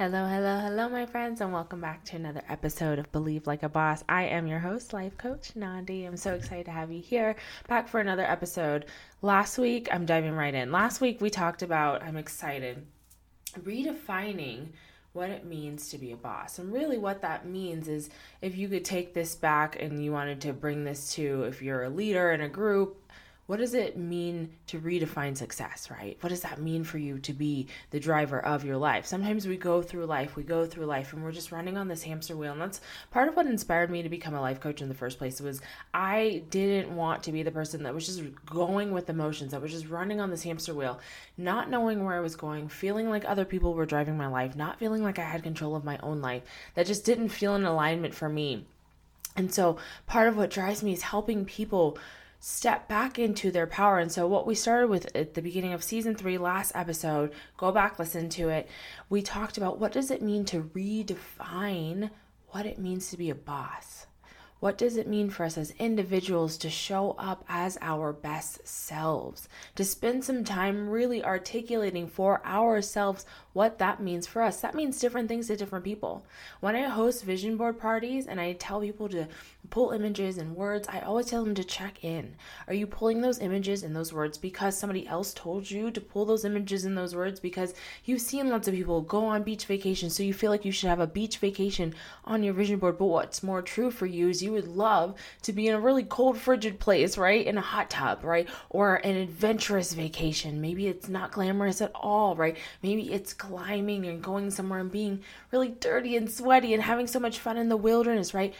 Hello, hello, hello, my friends, and welcome back to another episode of Believe Like a Boss. I am your host, life coach Nandi. I'm so excited to have you here back for another episode. Last week, I'm diving right in. Last week, we talked about, I'm excited, redefining what it means to be a boss. And really, what that means is if you could take this back and you wanted to bring this to if you're a leader in a group, what does it mean to redefine success, right? What does that mean for you to be the driver of your life? Sometimes we go through life, we go through life, and we're just running on this hamster wheel. And that's part of what inspired me to become a life coach in the first place was I didn't want to be the person that was just going with emotions, that was just running on this hamster wheel, not knowing where I was going, feeling like other people were driving my life, not feeling like I had control of my own life. That just didn't feel in alignment for me. And so part of what drives me is helping people step back into their power. And so, what we started with at the beginning of season three, last episode, go back, listen to it. We talked about what does it mean to redefine what it means to be a boss. What does it mean for us as individuals to show up as our best selves? To spend some time really articulating for ourselves what that means for us. That means different things to different people. When I host vision board parties and I tell people to pull images and words, I always tell them to check in. Are you pulling those images and those words because somebody else told you to pull those images and those words because you've seen lots of people go on beach vacation, so you feel like you should have a beach vacation on your vision board. But what's more true for you is you would love to be in a really cold, frigid place, right? In a hot tub, right? Or an adventurous vacation. Maybe it's not glamorous at all, right? Maybe it's climbing and going somewhere and being really dirty and sweaty and having so much fun in the wilderness, right?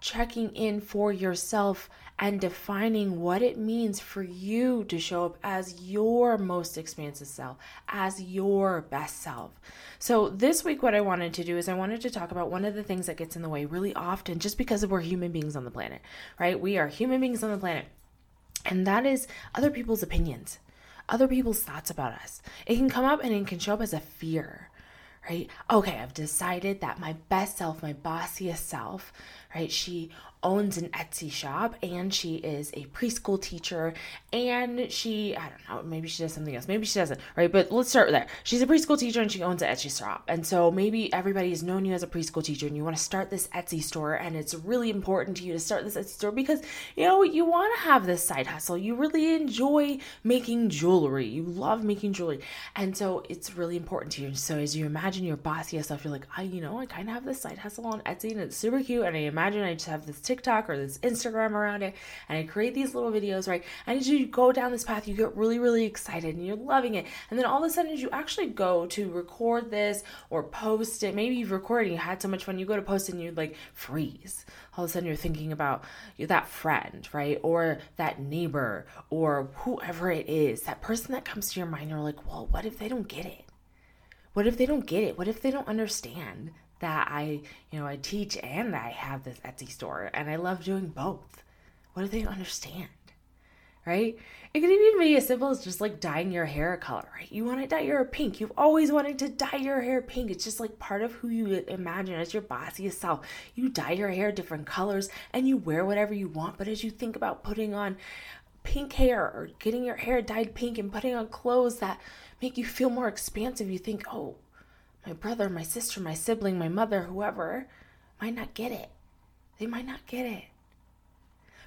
Checking in for yourself and defining what it means for you to show up as your most expansive self, as your best self. So, this week, what I wanted to do is I wanted to talk about one of the things that gets in the way really often just because we're human beings on the planet, right? We are human beings on the planet, and that is other people's opinions other people's thoughts about us. It can come up and it can show up as a fear, right? Okay, I've decided that my best self, my bossiest self, right? She owns an Etsy shop and she is a preschool teacher and she I don't know maybe she does something else maybe she doesn't right? But let's start there she's a preschool teacher and she owns an Etsy shop and so maybe everybody has known you as a preschool teacher and you want to start this Etsy store and it's really important to you to start this Etsy store because you know you want to have this side hustle. You really enjoy making jewelry. You love making jewelry. And so it's really important to you. So as you imagine your bossy self you're like I you know I kind of have this side hustle on Etsy and it's super cute and I imagine I just have this TikTok or this Instagram around it, and I create these little videos, right? And as you go down this path, you get really, really excited and you're loving it. And then all of a sudden, as you actually go to record this or post it, maybe you've recorded and you had so much fun, you go to post and you like freeze. All of a sudden, you're thinking about that friend, right? Or that neighbor or whoever it is, that person that comes to your mind. You're like, well, what if they don't get it? What if they don't get it? What if they don't understand that I, you know, I teach and I have this Etsy store and I love doing both. What do they understand? Right? It could even be as simple as just like dyeing your hair a color, right? You want to dye your hair pink. You've always wanted to dye your hair pink. It's just like part of who you imagine as your bossiest self. You dye your hair different colors and you wear whatever you want. But as you think about putting on pink hair or getting your hair dyed pink and putting on clothes that make you feel more expansive, you think, oh, my brother, my sister, my sibling, my mother, whoever, might not get it. They might not get it.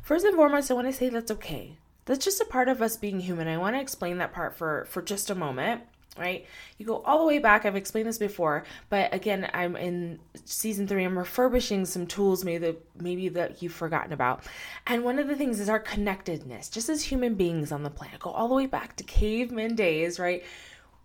First and foremost, I want to say that's okay. That's just a part of us being human. I want to explain that part for for just a moment, right? You go all the way back. I've explained this before, but again, I'm in season three. I'm refurbishing some tools maybe that maybe that you've forgotten about. And one of the things is our connectedness, just as human beings on the planet. Go all the way back to caveman days, right?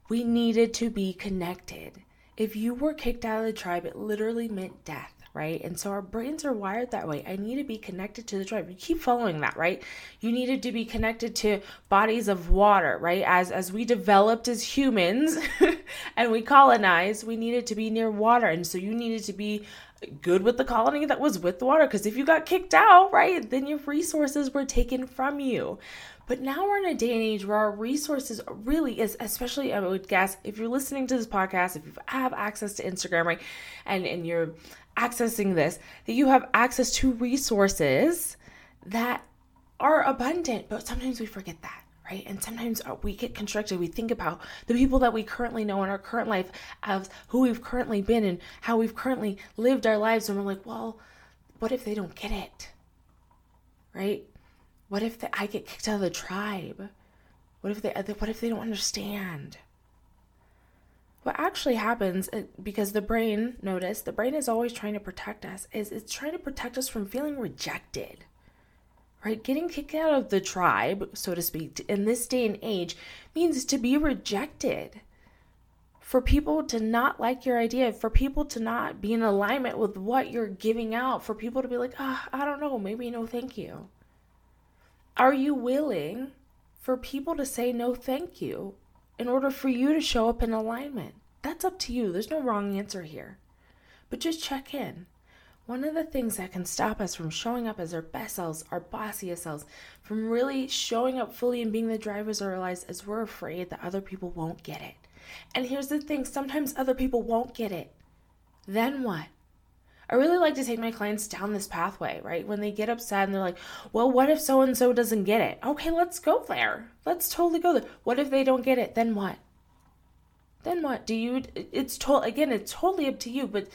We needed to be connected if you were kicked out of the tribe, it literally meant death right? And so our brains are wired that way. I need to be connected to the tribe. You keep following that, right? You needed to be connected to bodies of water, right? As as we developed as humans and we colonized, we needed to be near water. And so you needed to be good with the colony that was with the water. Because if you got kicked out, right, then your resources were taken from you. But now we're in a day and age where our resources really is, especially I would guess, if you're listening to this podcast, if you have access to Instagram, right, and, and you're accessing this, that you have access to resources that are abundant. But sometimes we forget that right? And sometimes uh, we get constructed. We think about the people that we currently know in our current life as who we've currently been and how we've currently lived our lives. And we're like, well, what if they don't get it? Right? What if the, I get kicked out of the tribe? What if they what if they don't understand? What actually happens uh, because the brain, notice, the brain is always trying to protect us is it's trying to protect us from feeling rejected right? Getting kicked out of the tribe, so to speak, in this day and age means to be rejected. For people to not like your idea, for people to not be in alignment with what you're giving out, for people to be like, oh, I don't know, maybe no thank you. Are you willing for people to say no thank you in order for you to show up in alignment? That's up to you. There's no wrong answer here. But just check in. One of the things that can stop us from showing up as our best selves, our bossiest selves, from really showing up fully and being the drivers of our lives is we're afraid that other people won't get it. And here's the thing sometimes other people won't get it. Then what? I really like to take my clients down this pathway, right? When they get upset and they're like, well, what if so and so doesn't get it? Okay, let's go there. Let's totally go there. What if they don't get it? Then what? Then what? Do you, it's total, again, it's totally up to you, but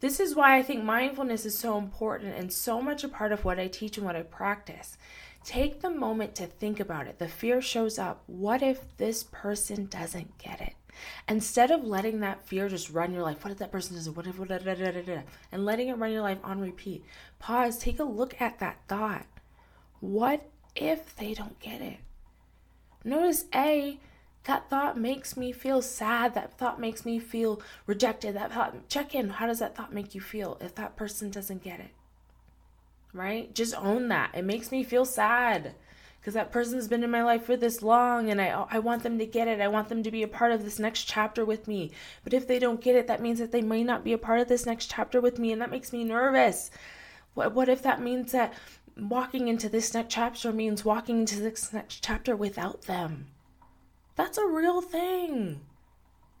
this is why I think mindfulness is so important and so much a part of what I teach and what I practice. Take the moment to think about it. The fear shows up. What if this person doesn't get it? Instead of letting that fear just run your life, what if that person doesn't, what if, da, da, da, da, and letting it run your life on repeat, pause, take a look at that thought. What if they don't get it? Notice A, that thought makes me feel sad. That thought makes me feel rejected. That thought, check in. How does that thought make you feel if that person doesn't get it? Right? Just own that. It makes me feel sad because that person's been in my life for this long and I, I want them to get it. I want them to be a part of this next chapter with me. But if they don't get it, that means that they may not be a part of this next chapter with me. And that makes me nervous. What, what if that means that walking into this next chapter means walking into this next chapter without them? That's a real thing.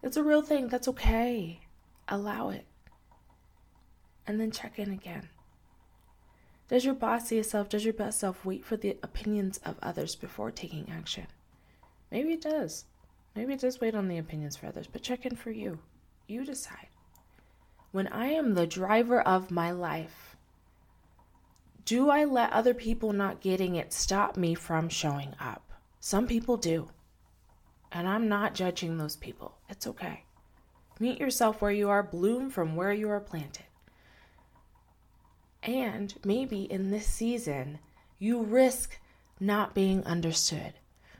It's a real thing. That's okay. Allow it. And then check in again. Does your bossiest self, does your best self wait for the opinions of others before taking action? Maybe it does. Maybe it does wait on the opinions for others, but check in for you. You decide. When I am the driver of my life, do I let other people not getting it stop me from showing up? Some people do. And I'm not judging those people. It's okay. Meet yourself where you are, bloom from where you are planted. And maybe in this season, you risk not being understood.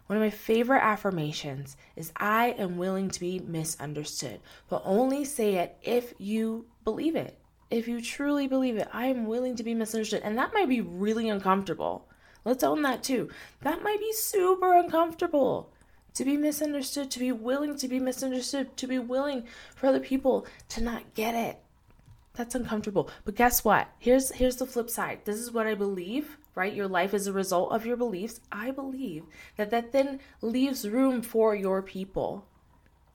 One of my favorite affirmations is I am willing to be misunderstood, but only say it if you believe it. If you truly believe it, I am willing to be misunderstood. And that might be really uncomfortable. Let's own that too. That might be super uncomfortable to be misunderstood, to be willing to be misunderstood, to be willing for other people to not get it. That's uncomfortable. But guess what? Here's here's the flip side. This is what I believe, right? Your life is a result of your beliefs. I believe that that then leaves room for your people.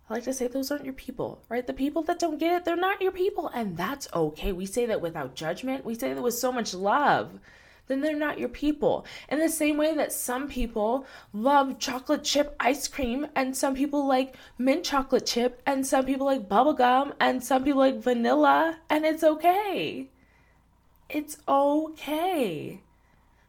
I like to say those aren't your people, right? The people that don't get it, they're not your people, and that's okay. We say that without judgment. We say that with so much love then they're not your people. In the same way that some people love chocolate chip ice cream, and some people like mint chocolate chip, and some people like bubblegum, and some people like vanilla, and it's okay. It's okay.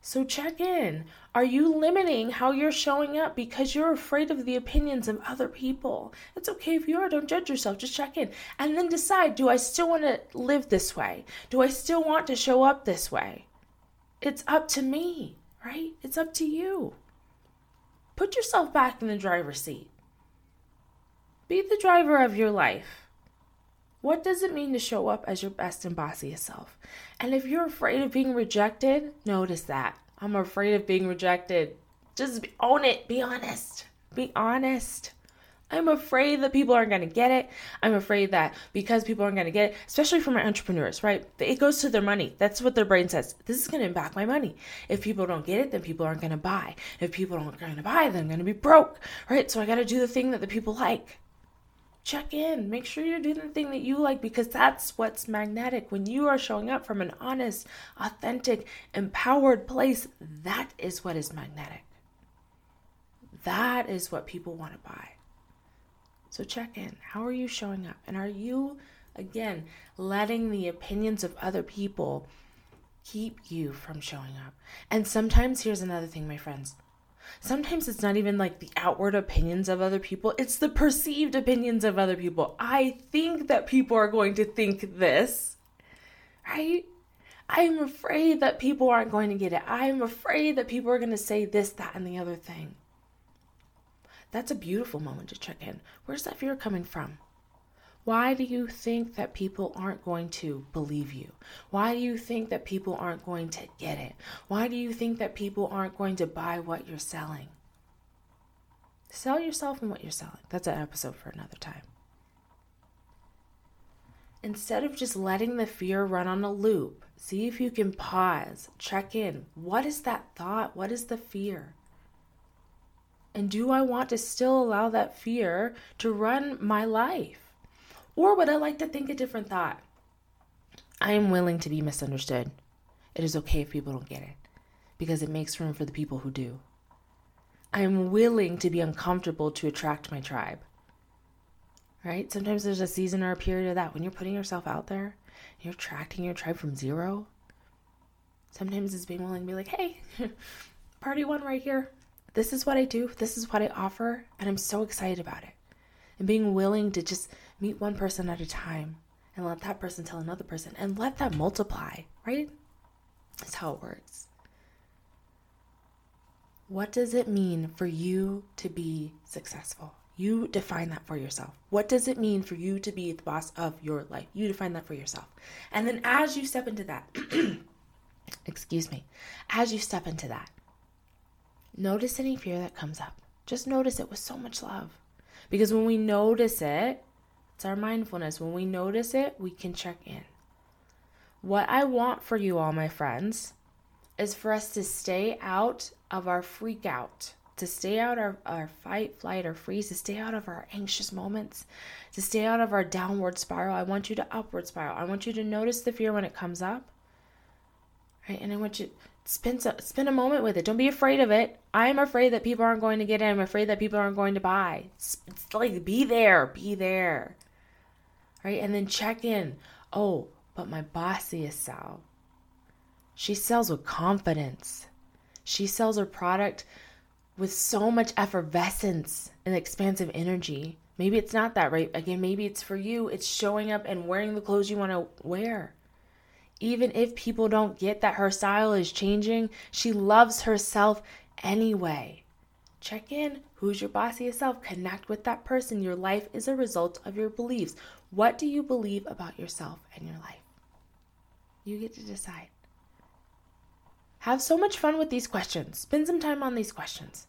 So check in. Are you limiting how you're showing up because you're afraid of the opinions of other people? It's okay if you are. Don't judge yourself. Just check in. And then decide do I still want to live this way? Do I still want to show up this way? It's up to me, right? It's up to you. Put yourself back in the driver's seat. Be the driver of your life. What does it mean to show up as your best and bossiest self? And if you're afraid of being rejected, notice that. I'm afraid of being rejected. Just own it. Be honest. Be honest. I'm afraid that people aren't going to get it. I'm afraid that because people aren't going to get it, especially for my entrepreneurs, right? It goes to their money. That's what their brain says. This is going to impact my money. If people don't get it, then people aren't going to buy. If people aren't going to buy, then I'm going to be broke, right? So I got to do the thing that the people like. Check in. Make sure you're doing the thing that you like because that's what's magnetic. When you are showing up from an honest, authentic, empowered place, that is what is magnetic. That is what people want to buy. So check in. How are you showing up? And are you, again, letting the opinions of other people keep you from showing up? And sometimes, here's another thing, my friends. Sometimes it's not even like the outward opinions of other people, it's the perceived opinions of other people. I think that people are going to think this, right? I'm afraid that people aren't going to get it. I'm afraid that people are going to say this, that, and the other thing. That's a beautiful moment to check in. Where's that fear coming from? Why do you think that people aren't going to believe you? Why do you think that people aren't going to get it? Why do you think that people aren't going to buy what you're selling? Sell yourself and what you're selling. That's an episode for another time. Instead of just letting the fear run on a loop, see if you can pause, check in. What is that thought? What is the fear? And do I want to still allow that fear to run my life? Or would I like to think a different thought? I am willing to be misunderstood. It is okay if people don't get it because it makes room for the people who do. I am willing to be uncomfortable to attract my tribe. Right? Sometimes there's a season or a period of that when you're putting yourself out there, you're attracting your tribe from zero. Sometimes it's being willing to be like, hey, party one right here this is what I do, this is what I offer, and I'm so excited about it. And being willing to just meet one person at a time and let that person tell another person and let that multiply, right? That's how it works. What does it mean for you to be successful? You define that for yourself. What does it mean for you to be the boss of your life? You define that for yourself. And then as you step into that, excuse me, as you step into that, Notice any fear that comes up. Just notice it with so much love. Because when we notice it, it's our mindfulness. When we notice it, we can check in. What I want for you all, my friends, is for us to stay out of our freak out, to stay out of our fight, flight, or freeze, to stay out of our anxious moments, to stay out of our downward spiral. I want you to upward spiral. I want you to notice the fear when it comes up. Right? And I want you spend a, spend a moment with it. Don't be afraid of it. I'm afraid that people aren't going to get it. I'm afraid that people aren't going to buy. It's, it's like be there, be there. Right? And then check in. Oh, but my bossiest self. She sells with confidence. She sells her product with so much effervescence and expansive energy. Maybe it's not that, right? Again, maybe it's for you. It's showing up and wearing the clothes you want to wear even if people don't get that her style is changing, she loves herself anyway. Check in. Who's your bossiest self? Connect with that person. Your life is a result of your beliefs. What do you believe about yourself and your life? You get to decide. Have so much fun with these questions. Spend some time on these questions.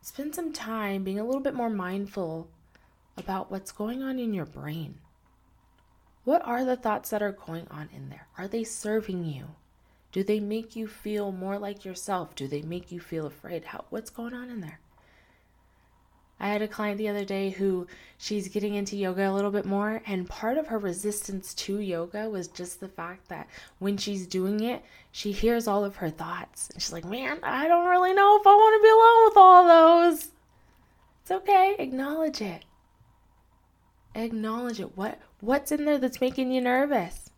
Spend some time being a little bit more mindful about what's going on in your brain. What are the thoughts that are going on in there? Are they serving you? Do they make you feel more like yourself? Do they make you feel afraid? How what's going on in there? I had a client the other day who she's getting into yoga a little bit more, and part of her resistance to yoga was just the fact that when she's doing it, she hears all of her thoughts. And she's like, Man, I don't really know if I want to be alone with all those. It's okay, acknowledge it. Acknowledge it. What what's in there that's making you nervous?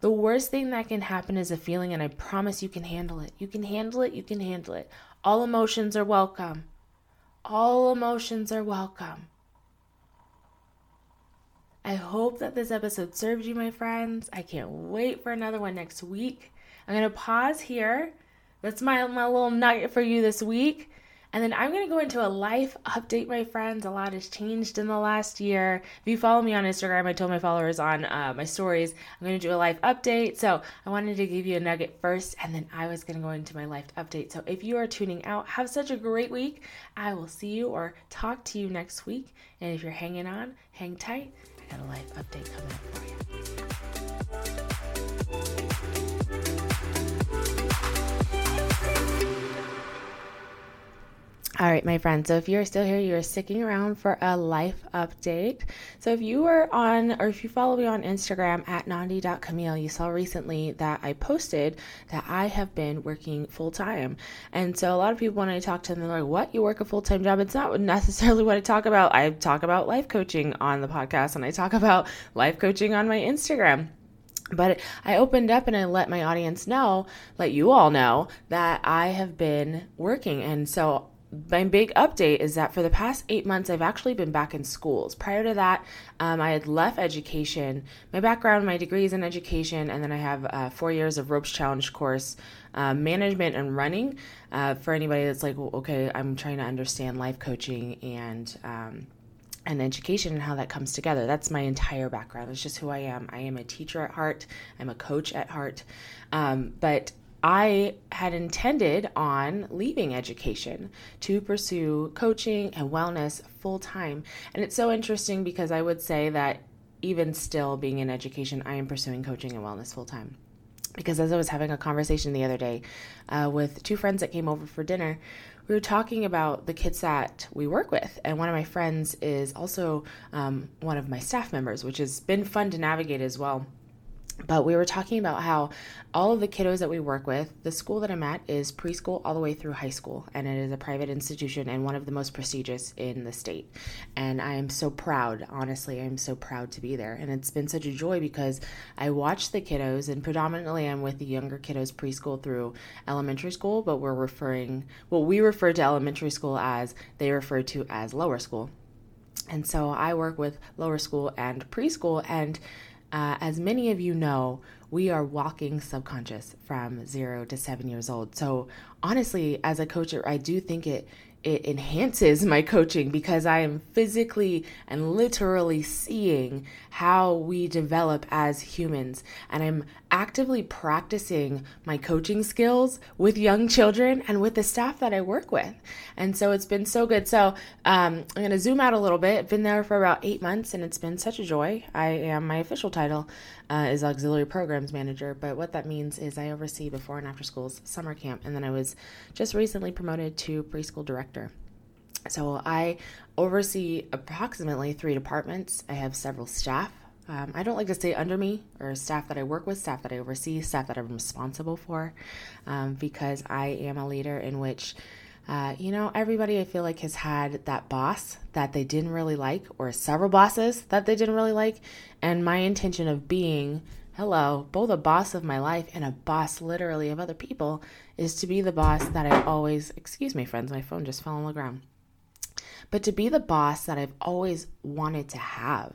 The worst thing that can happen is a feeling, and I promise you can handle it. You can handle it, you can handle it. All emotions are welcome. All emotions are welcome. I hope that this episode served you, my friends. I can't wait for another one next week. I'm going to pause here. That's my, my little nugget for you this week. And then I'm going to go into a life update, my friends. A lot has changed in the last year. If you follow me on Instagram, I told my followers on uh, my stories, I'm going to do a life update. So I wanted to give you a nugget first, and then I was going to go into my life update. So if you are tuning out, have such a great week. I will see you or talk to you next week. And if you're hanging on, hang tight. I got a life update coming up for you. All right, my friends. So if you're still here, you're sticking around for a life update. So if you were on, or if you follow me on Instagram at nandi.camille, you saw recently that I posted that I have been working full time. And so a lot of people, when I talk to them, they're like, what? You work a full time job? It's not necessarily what I talk about. I talk about life coaching on the podcast and I talk about life coaching on my Instagram. But I opened up and I let my audience know, let you all know, that I have been working. And so my big update is that for the past eight months, I've actually been back in schools. Prior to that, um, I had left education. My background, my degree is in education, and then I have uh, four years of Ropes Challenge course, uh, management and running. Uh, for anybody that's like, well, okay, I'm trying to understand life coaching and um, and education and how that comes together. That's my entire background. It's just who I am. I am a teacher at heart. I'm a coach at heart. Um, but I had intended on leaving education to pursue coaching and wellness full time. And it's so interesting because I would say that even still being in education, I am pursuing coaching and wellness full time. Because as I was having a conversation the other day uh, with two friends that came over for dinner, we were talking about the kids that we work with. And one of my friends is also um, one of my staff members, which has been fun to navigate as well but we were talking about how all of the kiddos that we work with, the school that I'm at is preschool all the way through high school, and it is a private institution and one of the most prestigious in the state. And I am so proud, honestly, I'm so proud to be there. And it's been such a joy because I watch the kiddos, and predominantly I'm with the younger kiddos preschool through elementary school, but we're referring, well, we refer to elementary school as they refer to as lower school. And so I work with lower school and preschool, and uh, as many of you know, we are walking subconscious from zero to seven years old. So, honestly, as a coach, I do think it it enhances my coaching because I am physically and literally seeing how we develop as humans. And I'm actively practicing my coaching skills with young children and with the staff that I work with. And so it's been so good. So um, I'm going to zoom out a little bit. I've been there for about eight months and it's been such a joy. I am, my official title uh, is Auxiliary Programs Manager, but what that means is I oversee before and after schools summer camp. And then I was just recently promoted to preschool director. So I oversee approximately three departments. I have several staff. Um, I don't like to say under me or staff that I work with, staff that I oversee, staff that I'm responsible for, um, because I am a leader in which, uh, you know, everybody I feel like has had that boss that they didn't really like, or several bosses that they didn't really like. And my intention of being, hello, both a boss of my life and a boss literally of other people is to be the boss that I've always, excuse me, friends, my phone just fell on the ground but to be the boss that I've always wanted to have.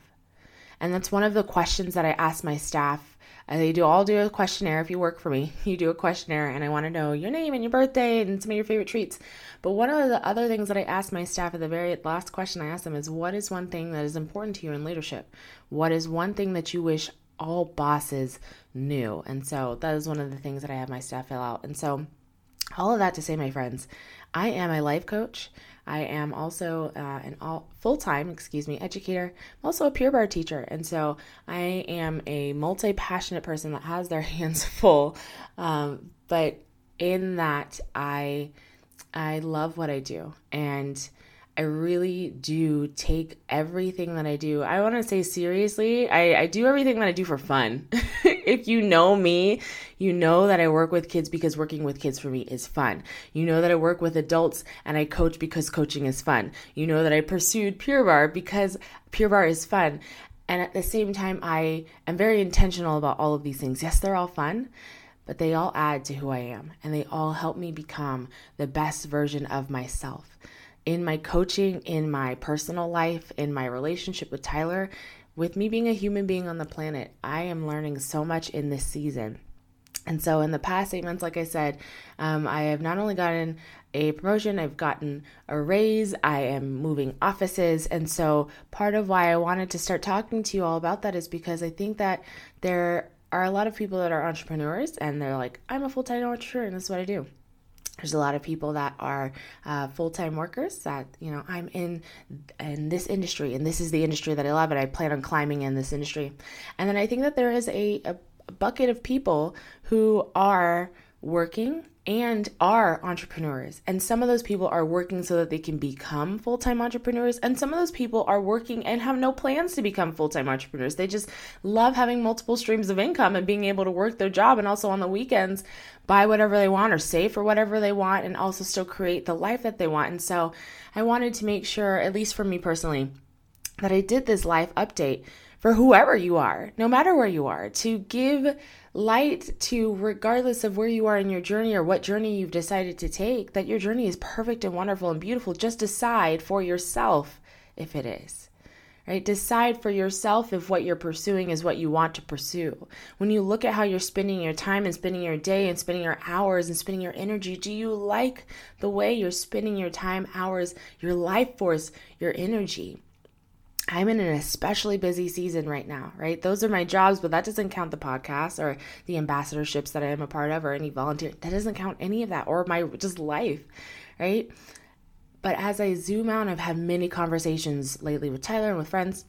And that's one of the questions that I ask my staff. Uh, they do all do a questionnaire if you work for me. You do a questionnaire, and I want to know your name and your birthday and some of your favorite treats. But one of the other things that I ask my staff at the very last question I ask them is what is one thing that is important to you in leadership? What is one thing that you wish all bosses knew? And so that is one of the things that I have my staff fill out. And so, all of that to say, my friends, I am a life coach. I am also uh, an all full-time, excuse me, educator. I'm also a Pure Barre teacher, and so I am a multi-passionate person that has their hands full. Um, but in that, I I love what I do, and I really do take everything that I do. I want to say seriously, I, I do everything that I do for fun. if you know me, you know that I work with kids because working with kids for me is fun. You know that I work with adults and I coach because coaching is fun. You know that I pursued Pure Barre because Pure Barre is fun. And at the same time, I am very intentional about all of these things. Yes, they're all fun, but they all add to who I am and they all help me become the best version of myself in my coaching, in my personal life, in my relationship with Tyler, with me being a human being on the planet, I am learning so much in this season. And so, in the past eight months, like I said, um, I have not only gotten a promotion, I've gotten a raise, I am moving offices. And so, part of why I wanted to start talking to you all about that is because I think that there are a lot of people that are entrepreneurs and they're like, I'm a full time entrepreneur and this is what I do there's a lot of people that are uh, full-time workers that you know i'm in in this industry and this is the industry that i love and i plan on climbing in this industry. And then i think that there is a, a bucket of people who are working and are entrepreneurs. And some of those people are working so that they can become full time entrepreneurs. And some of those people are working and have no plans to become full time entrepreneurs. They just love having multiple streams of income and being able to work their job and also on the weekends buy whatever they want or save for whatever they want and also still create the life that they want. And so I wanted to make sure, at least for me personally, that I did this life update for whoever you are, no matter where you are, to give light to regardless of where you are in your journey or what journey you've decided to take, that your journey is perfect and wonderful and beautiful. Just decide for yourself if it is. Right? Decide for yourself if what you're pursuing is what you want to pursue. When you look at how you're spending your time and spending your day and spending your hours and spending your energy, do you like the way you're spending your time, hours, your life force, your energy? I'm in an especially busy season right now, right? Those are my jobs, but that doesn't count the podcast or the ambassadorships that I am a part of or any volunteer. That doesn't count any of that or my just life, right? But as I zoom out, I've had many conversations lately with Tyler and with friends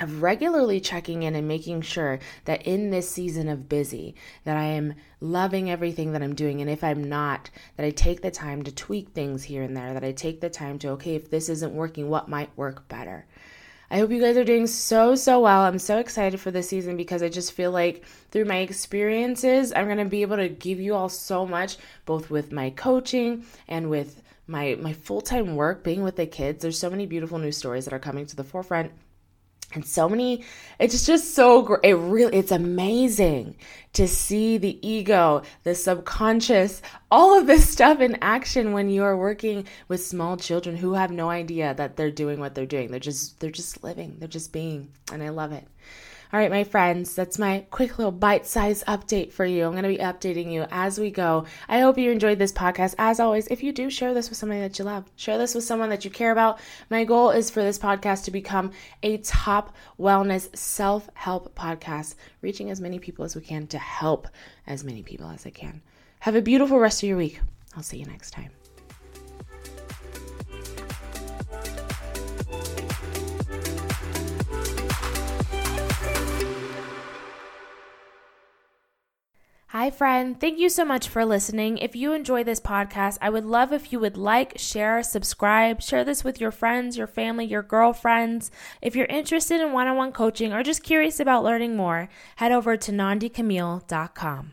of regularly checking in and making sure that in this season of busy that I am loving everything that I'm doing and if I'm not that I take the time to tweak things here and there that I take the time to okay if this isn't working what might work better I hope you guys are doing so, so well. I'm so excited for this season because I just feel like through my experiences, I'm going to be able to give you all so much, both with my coaching and with my, my full time work, being with the kids. There's so many beautiful new stories that are coming to the forefront and so many it's just so great it really it's amazing to see the ego the subconscious all of this stuff in action when you are working with small children who have no idea that they're doing what they're doing. They're just they're just living. They're just being. And i love it all right, my friends, that's my quick little bite sized update for you. I'm going to be updating you as we go. I hope you enjoyed this podcast. As always, if you do, share this with somebody that you love, share this with someone that you care about. My goal is for this podcast to become a top wellness self help podcast, reaching as many people as we can to help as many people as I can. Have a beautiful rest of your week. I'll see you next time. Hi, friend. Thank you so much for listening. If you enjoy this podcast, I would love if you would like, share, subscribe, share this with your friends, your family, your girlfriends. If you're interested in one on one coaching or just curious about learning more, head over to nandicamille.com.